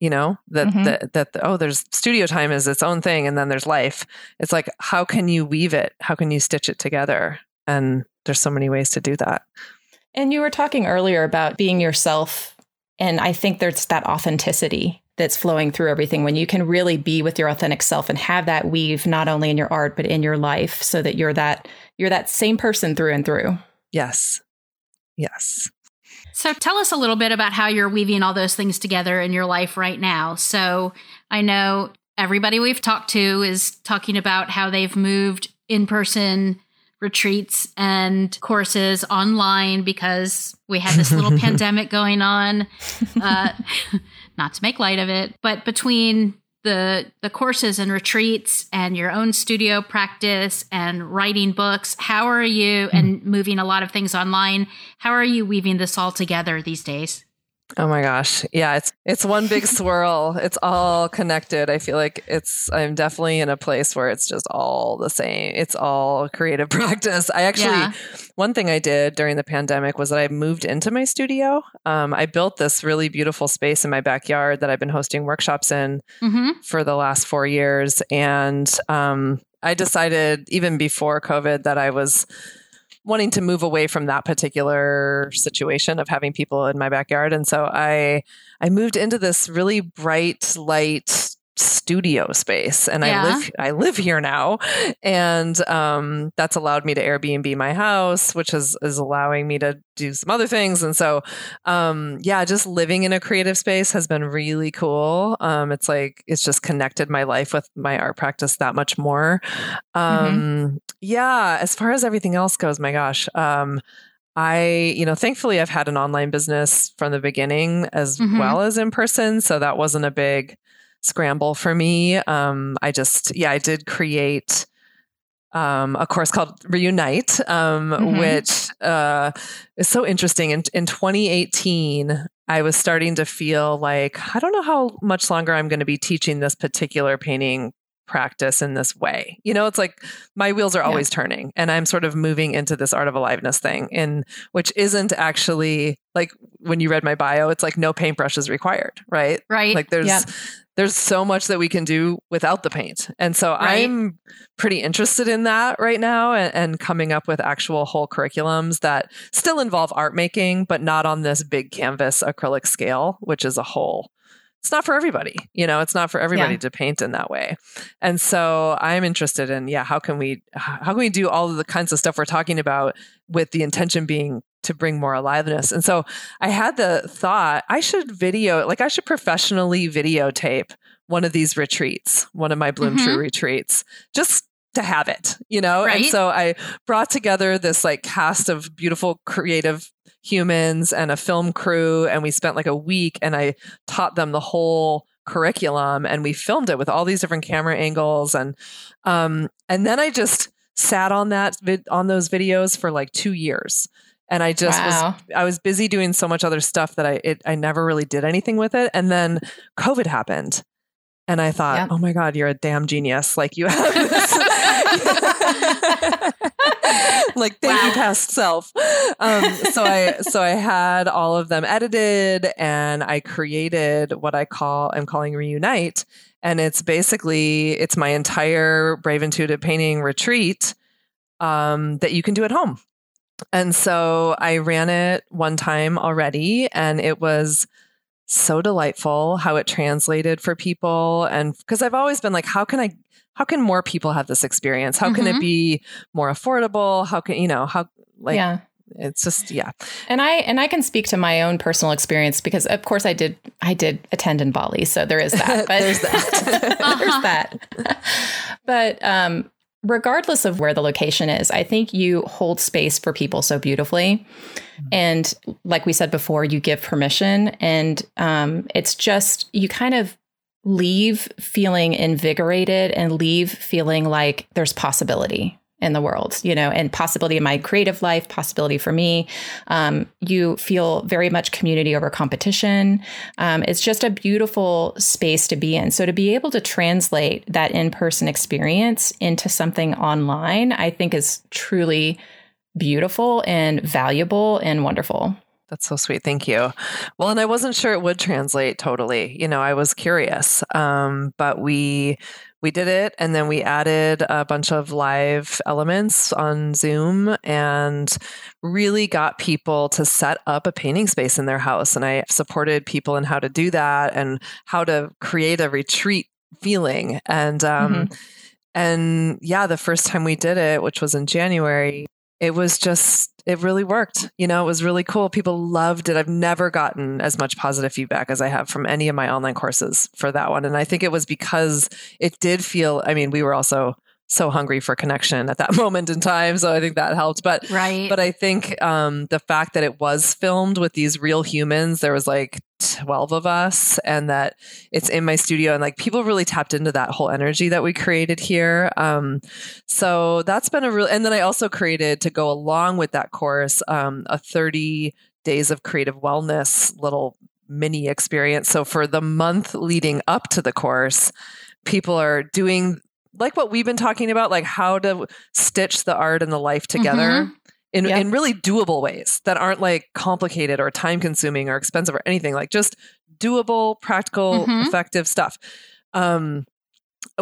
You know, that Mhm. that that oh there's studio time is its own thing and then there's life. It's like how can you weave it? How can you stitch it together? And there's so many ways to do that. And you were talking earlier about being yourself. And I think there's that authenticity that's flowing through everything when you can really be with your authentic self and have that weave not only in your art, but in your life so that you're that you're that same person through and through. Yes. Yes. So tell us a little bit about how you're weaving all those things together in your life right now. So I know everybody we've talked to is talking about how they've moved in person retreats and courses online because we had this little pandemic going on. Uh, not to make light of it, but between the the courses and retreats and your own studio practice and writing books, how are you hmm. and moving a lot of things online? How are you weaving this all together these days? Oh my gosh. Yeah, it's it's one big swirl. It's all connected. I feel like it's I'm definitely in a place where it's just all the same. It's all creative practice. I actually Yeah. one thing I did during the pandemic was that I moved into my studio. Um, I built this really beautiful space in my backyard that I've been hosting workshops in Mm-hmm. for the last four years. And um, I decided even before COVID that I was wanting to move away from that particular situation of having people in my backyard. And so I I moved into this really bright light studio space and yeah. I live I live here now and um, that's allowed me to Airbnb my house which is is allowing me to do some other things and so um, yeah just living in a creative space has been really cool um, it's like it's just connected my life with my art practice that much more mm-hmm. Um, yeah as far as everything else goes my gosh um, I, you know, thankfully I've had an online business from the beginning as mm-hmm. well as in person. So that wasn't a big scramble for me. Um, I just, yeah, I did create um, a course called Reunite, um, mm-hmm. which uh, is so interesting. In, in 2018, I was starting to feel like I don't know how much longer I'm going to be teaching this particular painting practice in this way. You know, it's like my wheels are always yeah. turning and I'm sort of moving into this art of aliveness thing in which isn't actually like when you read my bio, it's like no paintbrush is required, right? Right. Like there's yeah there's so much that we can do without the paint. And so right. I'm pretty interested in that right now and, and, coming up with actual whole curriculums that still involve art making, but not on this big canvas acrylic scale, which is a whole. It's not for everybody, you know, it's not for everybody yeah. to paint in that way. And so I'm interested in, yeah, how can we how can we do all of the kinds of stuff we're talking about with the intention being to bring more aliveness. And so I had the thought I should video, like I should professionally videotape one of these retreats, one of my Bloom mm-hmm. True retreats, just to have it, you know? Right. And so I brought together this like cast of beautiful creative humans and a film crew and we spent like a week and I taught them the whole curriculum and we filmed it with all these different camera angles and um and then I just sat on that vid- on those videos for like 2 years and I just wow. was I was busy doing so much other stuff that I it, I never really did anything with it. And then COVID happened, and I thought, oh my god, you're a damn genius! Like you have this. like thank wow. you past self um, so i so i had all of them edited and i created what i call i'm calling reunite and it's basically it's my entire brave intuitive painting retreat um, that you can do at home and so I ran it one time already, and it was so delightful how it translated for people. And because I've always been like, how can I, how can more people have this experience? How mm-hmm. can it mm-hmm. be more affordable? How can, you know, how, like, yeah it's just yeah and i and i can speak to my own personal experience because of course i did i did attend in bali so there is that but there's that uh-huh. there's that but um regardless of where the location is, I think you hold space for people so beautifully. And like we said before, you give permission, and um, it's just you kind of leave feeling invigorated and leave feeling like there's possibility in the world, you know, and possibility in my creative life, possibility for me. Um, you feel very much community over competition. Um, it's just a beautiful space to be in. So to be able to translate that in person experience into something online, I think is truly beautiful and valuable and wonderful. That's so sweet. Thank you. Well, and I wasn't sure it would translate totally. You know, I was curious. Um, but we we did it and then we added a bunch of live elements on Zoom and really got people to set up a painting space in their house. And I supported people in how to do that and how to create a retreat feeling. And um, mm-hmm. and yeah, the first time we did it, which was in January, it was just it really worked. You know it was really cool. People loved it. I've never gotten as much positive feedback as i have from any of my online courses for that one. And i think it was because it did feel i mean we were also so hungry for connection at that moment in time. So I think that helped. But right. But I think um, the fact that it was filmed with these real humans, there was like 12 of us, and that it's in my studio, and like people really tapped into that whole energy that we created here. Um, so that's been a real. And then I also created to go along with that course um, a 30 days of creative wellness little mini experience. So for the month leading up to the course, people are doing like what we've been talking about, like how to stitch the art and the life together. Mm-hmm. In, in really doable ways that aren't like complicated or time consuming or expensive or anything like just doable practical mm-hmm. effective stuff um,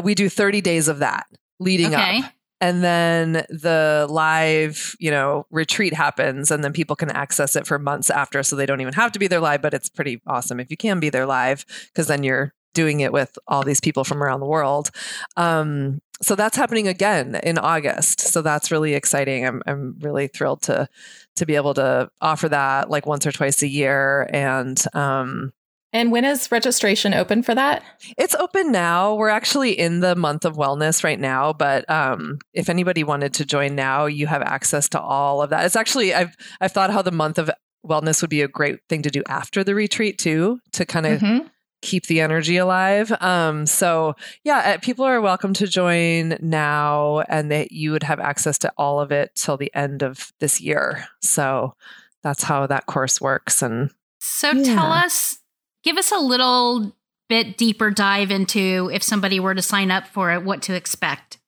we do 30 days of that leading okay. up and then the live you know retreat happens and then people can access it for months after so they don't even have to be there live but it's pretty awesome if you can be there live because then you're doing it with all these people from around the world um, so that's happening again in august so that's really exciting i'm, I'm really thrilled to to be able to offer that like once or twice a year and um, and when is registration open for that? It's open now. We're actually in the month of wellness right now, but um, if anybody wanted to join now, you have access to all of that. It's actually I've I've thought how the month of wellness would be a great thing to do after the retreat too, to kind of mm-hmm. Keep the energy alive. Um, so yeah, uh, people are welcome to join now, and that you would have access to all of it till the end of this year. So that's how that course works. And so yeah. tell us give us a little bit deeper dive into if somebody were to sign up for it, what to expect.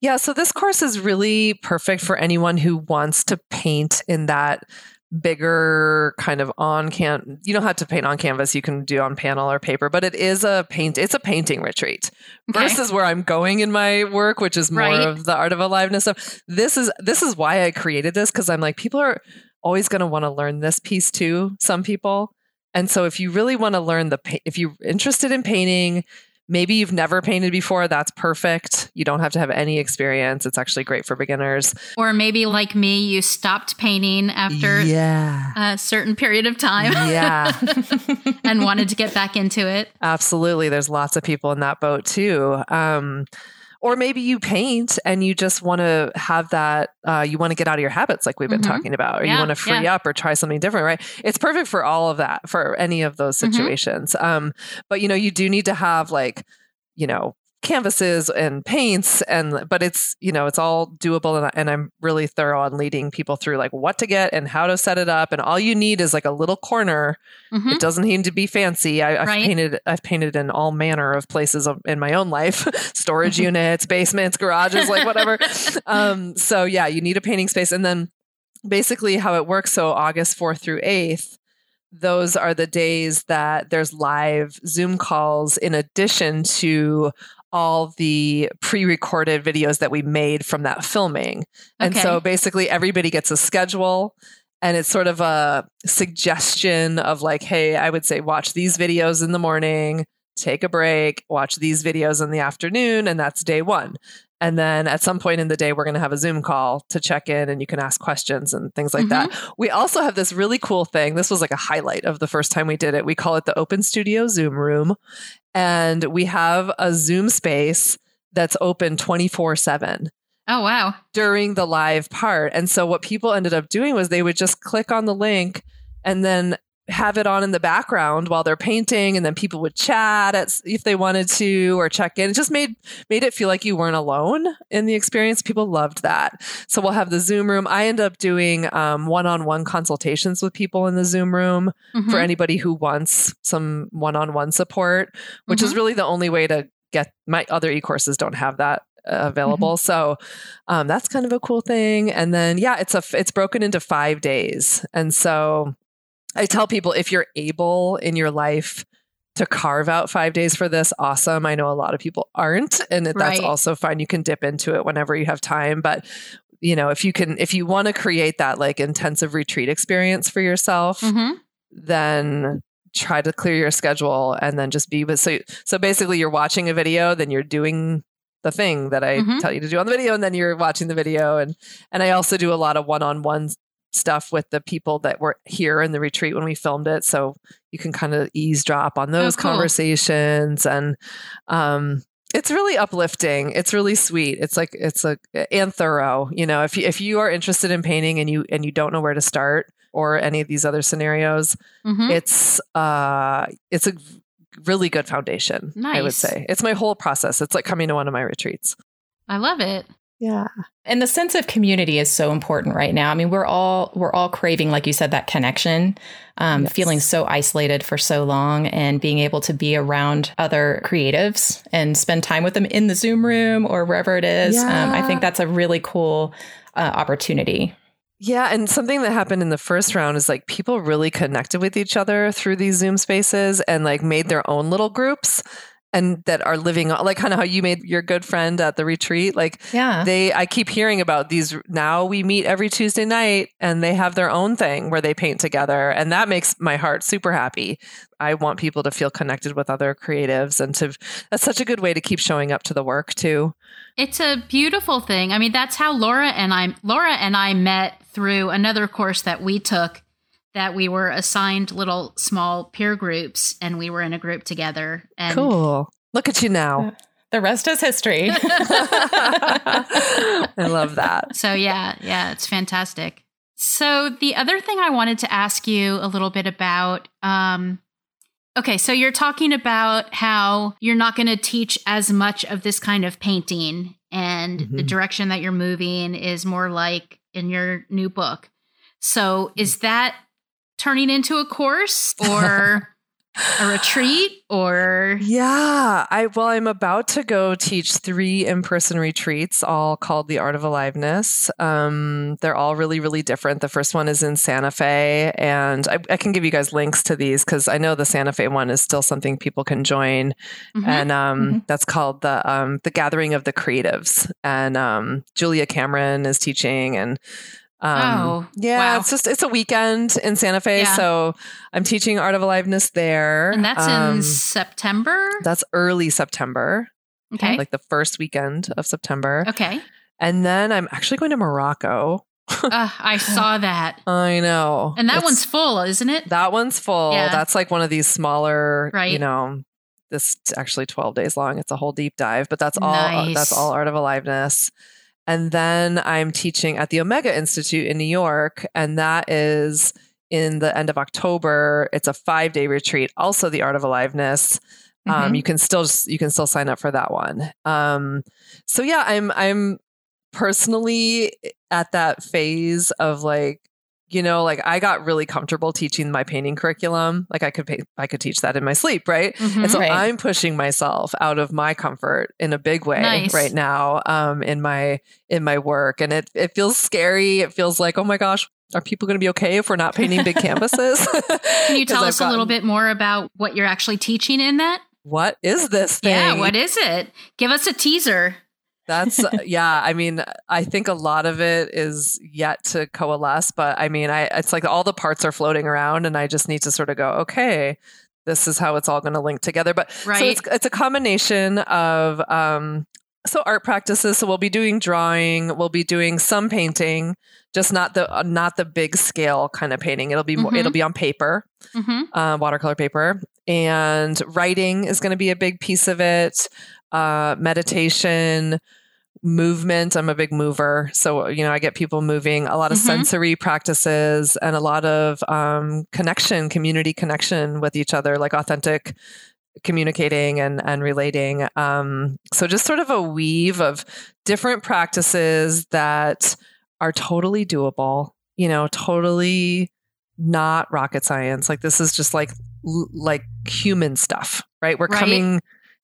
Yeah, so this course is really perfect for anyone who wants to paint in that bigger kind of on can you don't have to paint on canvas you can do on panel or paper but it is a paint it's a painting retreat okay. versus where i'm going in my work which is more right. of the art of aliveness stuff this is this is why i created this because i'm like people are always going to want to learn this piece too some people and so if you really want to learn the if you're interested in painting, maybe you've never painted before, that's perfect. You don't have to have any experience. It's actually great for beginners. Or maybe like me, you stopped painting after yeah. a certain period of time. Yeah. and wanted to get back into it. Absolutely. There's lots of people in that boat too. Um, or maybe you paint and you just want to have that uh, you want to get out of your habits like we've been mm-hmm. talking about or yeah, you want to free yeah. up or try something different right it's perfect for all of that for any of those mm-hmm. situations mm-hmm. um, but you know you do need to have like you know canvases and paints and but it's you know it's all doable and, and, i'm really thorough on leading people through like what to get and how to set it up and all you need is like a little corner mm-hmm. it doesn't need to be fancy I, have right. painted i've painted in all manner of places in my own life storage units basements garages like whatever um, so yeah you need a painting space and then basically how it works so august 4th through 8th those are the days that there's live Zoom calls in addition to all the pre-recorded videos that we made from that filming. Okay. And so basically everybody gets a schedule and it's sort of a suggestion of like, hey, I would say watch these videos in the morning, take a break, watch these videos in the afternoon, and that's day one. And then at some point in the day, we're going to have a Zoom call to check in and you can ask questions and things like mm-hmm. that. We also have this really cool thing. This was like a highlight of the first time we did it. We call it the Open Studio Zoom Room. And we have a Zoom space that's open 24 7. Oh, wow. During the live part. And so what people ended up doing was they would just click on the link and then have it on in the background while they're painting and then people would chat at, if they wanted to or check in it just made made it feel like you weren't alone in the experience people loved that so we'll have the zoom room i end up doing um, one-on-one consultations with people in the zoom room mm-hmm. for anybody who wants some one-on-one support which mm-hmm. is really the only way to get my other e-courses don't have that uh, available. Mm-hmm. So um, that's kind of a cool thing. And then yeah, it's a it's broken into five days, and so I tell people if you're able in your life to carve out five days for this, awesome. I know a lot of people aren't, and right. that's also fine. You can dip into it whenever you have time. But you know, if you can, if you want to create that like intensive retreat experience for yourself, mm-hmm. then try to clear your schedule and then just be with so so basically you're watching a video then you're doing the thing that I mm-hmm. tell you to do on the video and then you're watching the video and and I also do a lot of one-on-one stuff with the people that were here in the retreat when we filmed it so you can kind of eavesdrop on those oh, cool. conversations and um it's really uplifting. It's really sweet. It's like it's a and thorough you know? If you if you are interested in painting and you and you don't know where to start or any of these other scenarios mm-hmm. it's uh it's a really good foundation nice. i would say. It's my whole process. It's like coming to one of my retreats. I love it yeah. And the sense of community is so important right now. I mean, we're all we're all craving, like you said, that connection, um, yes. feeling so isolated for so long, and being able to be around other creatives and spend time with them in the Zoom room or wherever it is. Yeah. Um, I think that's a really cool uh, opportunity. Yeah, and something that happened in the first round is like people really connected with each other through these Zoom spaces and like made their own little groups and that are living like kind of how you made your good friend at the retreat like yeah. they i keep hearing about these now we meet every tuesday night and they have their own thing where they paint together and that makes my heart super happy. I want people to feel connected with other creatives and to that's such a good way to keep showing up to the work too. It's a beautiful thing. I mean that's how laura and i laura and i met through another course that we took that we were assigned little small peer groups and we were in a group together. And cool. Look at you now. The rest is history. I love that. So, yeah, yeah, it's fantastic. So, the other thing I wanted to ask you a little bit about um, okay, so you're talking about how you're not going to teach as much of this kind of painting, and mm-hmm. the direction that you're moving is more like in your new book. So, is that turning into a course or a retreat or yeah i well i'm about to go teach three in-person retreats all called the art of aliveness um, they're all really really different the first one is in santa fe and i, I can give you guys links to these because i know the santa fe one is still something people can join mm-hmm. and um, mm-hmm. that's called the um, the gathering of the creatives and um, julia cameron is teaching and um, oh, yeah, wow. it's just it's a weekend in Santa Fe, yeah. so I'm teaching Art of Aliveness there, and that's um, in September. That's early September. Okay, like the first weekend of September. Okay, and then I'm actually going to Morocco. uh, I saw that. I know, and that it's, one's full, isn't it? That one's full. Yeah. That's like one of these smaller, right? You know, this actually 12 days long. It's a whole deep dive, but that's all. Nice. That's all Art of Aliveness. And then I'm teaching at the Omega Institute in New York, and that is in the end of October. It's a five day retreat, also the Art of Aliveness. Um, mm-hmm. Um, you can still you can still sign up for that one. Um, so yeah, I'm I'm personally at that phase of like you know like i got really comfortable teaching my painting curriculum like i could pay, i could teach that in my sleep right mm-hmm, and so right. i'm pushing myself out of my comfort in a big way nice. right now um, in my in my work and it it feels scary it feels like oh my gosh are people going to be okay if we're not painting big canvases can you tell us gotten, a little bit more about what you're actually teaching in that what is this thing? Yeah, what is it? Give us a teaser. That's yeah. I mean, I think a lot of it is yet to coalesce, but I mean, I it's like all the parts are floating around, and I just need to sort of go, okay, this is how it's all going to link together. But right. so it's it's a combination of um, so art practices. So we'll be doing drawing, we'll be doing some painting, just not the uh, not the big scale kind of painting. It'll be more, mm-hmm. it'll be on paper, mm-hmm. uh, watercolor paper, and writing is going to be a big piece of it uh, meditation, movement. I'm a big mover. So, you know, I get people moving, a lot of mm-hmm. sensory practices and a lot of um, connection, community connection with each other, like authentic communicating and, and relating. Um, so, just sort of a weave of different practices that are totally doable, you know, totally not rocket science. Like, this is just like, like human stuff, right? We're right. coming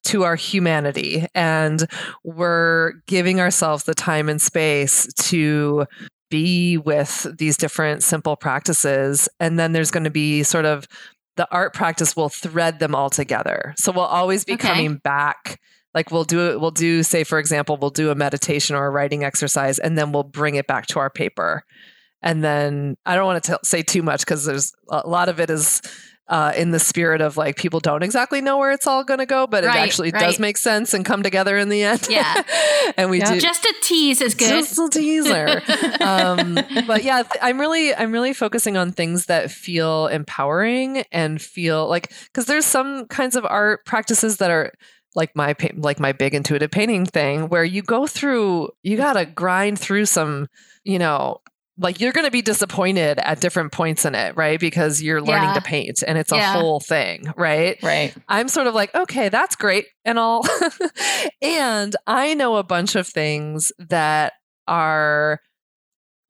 to our humanity. And we're giving ourselves the time and space to be with these different simple practices. And then there's going to be sort of the art practice will thread them all together. So we'll always be okay. coming back. Like we'll do it we'll do say for example we'll do a meditation or a writing exercise and then we'll bring it back to our paper. And then i don't want to t- say too much because there's a lot of it is uh, in the spirit of like people don't exactly know where it's all going to go, but right, it actually right. does make sense and come together in the end. Yeah, and we yeah. do just a tease is good. Just a teaser. um, but yeah, th- I'm really I'm really focusing on things that feel empowering and feel like because there's some kinds of art practices that are like my like my big intuitive painting thing where you go through you got to grind through some you know like you're going to be disappointed at different points in it, right? Because you're learning yeah. to paint and it's a yeah. whole thing, right? Right. I'm sort of like, okay, that's great and all. and I know a bunch of things that are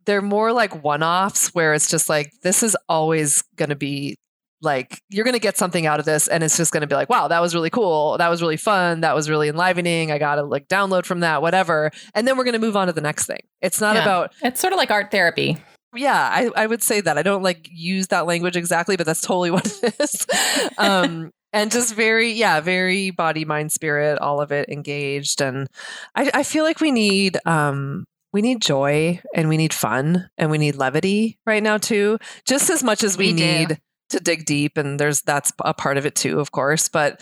they're more like one-offs where it's just like this is always going to be like you're going to get something out of this and it's just going to be like wow that was really cool. That was really fun. That was really enlivening. I got to like download from that whatever. And then we're going to move on to the next thing. It's not yeah. about it's sort of like art therapy. Yeah I, I would say that. I don't like use that language exactly but that's totally what it is. Um and just very yeah very body mind spirit all of it engaged. And i, I feel like we need um we need joy and we need fun and we need levity right now too just as much as we, we need to dig deep and there's that's a part of it too of course but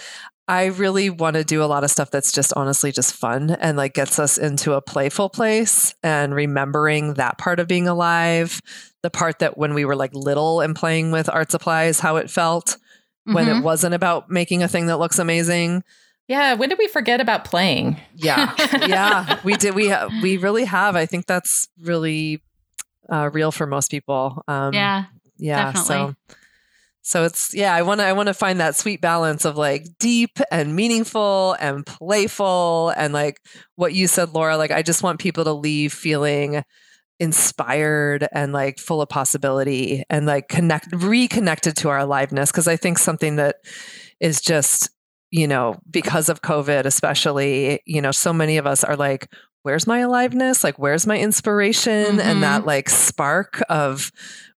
I really want to do a lot of stuff that's just honestly just fun and like gets us into a playful place and remembering that part of being alive, the part that when we were like little and playing with art supplies, how it felt when mm-hmm. it wasn't about making a thing that looks amazing. Yeah, when did we forget about playing? Yeah, yeah, we did. We we really have. I think that's really uh, real for most people. Um, yeah, yeah. Definitely. So, so it's yeah. I want to I want to find that sweet balance of like deep and meaningful and playful and like what you said, Laura. Like I just want people to leave feeling inspired and like full of possibility and like connect reconnected to our aliveness because i think something that is just you know because of covid especially you know so many of us are like where's my aliveness like where's my inspiration mm-hmm. and that like spark of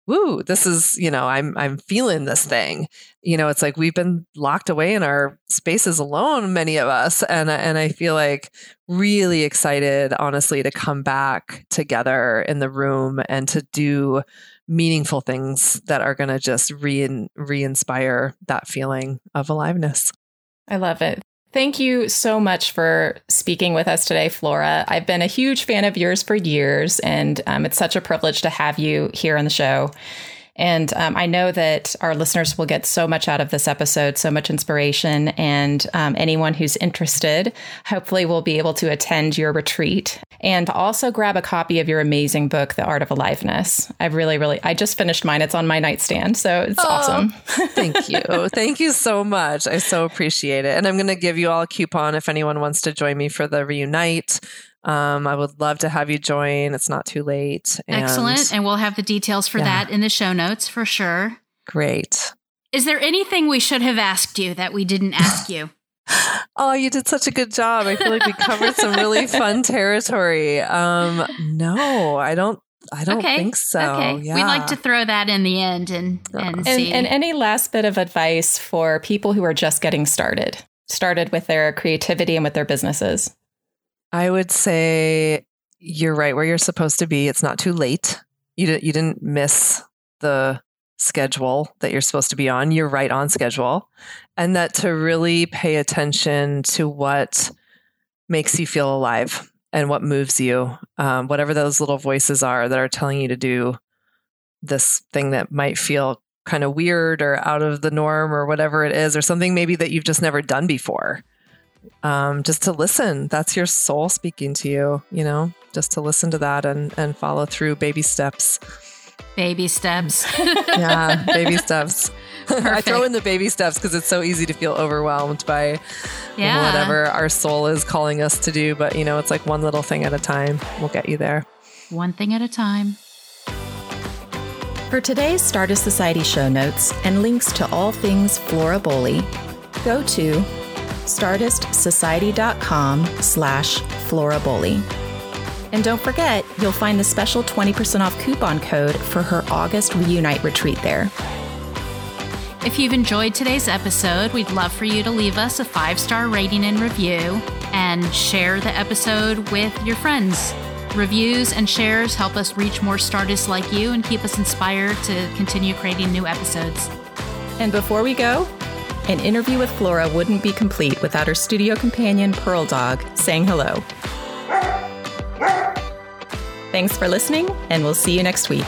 woo, this is, you know, I'm I'm feeling this thing. You know, it's like we've been locked away in our spaces alone, many of us. And and I feel like really excited, honestly, to come back together in the room and to do meaningful things that are going to just re re-inspire that feeling of aliveness. I love it. Thank you so much for speaking with us today, Flora. I've been a huge fan of yours for years, and um, it's such a privilege to have you here on the show. And um, I know that our listeners will get so much out of this episode, so much inspiration. And um, anyone who's interested, hopefully, will be able to attend your retreat and also grab a copy of your amazing book, The Art of Aliveness. I really, really, I just finished mine. It's on my nightstand. So it's oh, awesome. thank you. Thank you so much. I so appreciate it. And I'm going to give you all a coupon if anyone wants to join me for the reunite. Um, I would love to have you join. It's not too late. And Excellent. And we'll have the details for yeah. that in the show notes for sure. Great. Is there anything we should have asked you that we didn't ask you? oh, you did such a good job. I feel like we covered some really fun territory. Um, no, I don't I don't okay. think so. Okay. Yeah. We'd like to throw that in the end and, and, and see. And any last bit of advice for people who are just getting started, started with their creativity and with their businesses? I would say you're right where you're supposed to be. It's not too late. You didn't you didn't miss the schedule that you're supposed to be on. You're right on schedule. And that to really pay attention to what makes you feel alive and what moves you, um, whatever those little voices are that are telling you to do this thing that might feel kind of weird or out of the norm or whatever it is, or something maybe that you've just never done before um, just to listen. That's your soul speaking to you, you know, just to listen to that and, and follow through baby steps. Baby steps. yeah, baby steps. I throw in the baby steps because it's so easy to feel overwhelmed by yeah. whatever our soul is calling us to do. But, you know, it's like one little thing at a time will get you there. One thing at a time. For today's Stardust Society show notes and links to all things Flora Bowley, go to stardustsociety.com slash florabowley. And don't forget, you'll find the special 20% off coupon code for her August Reunite retreat there. If you've enjoyed today's episode, we'd love for you to leave us a five star rating and review and share the episode with your friends. Reviews and shares help us reach more Stardusts like you and keep us inspired to continue creating new episodes. And before we go, an interview with Flora wouldn't be complete without her studio companion, Pearl Dog, saying hello. Thanks for listening, and we'll see you next week.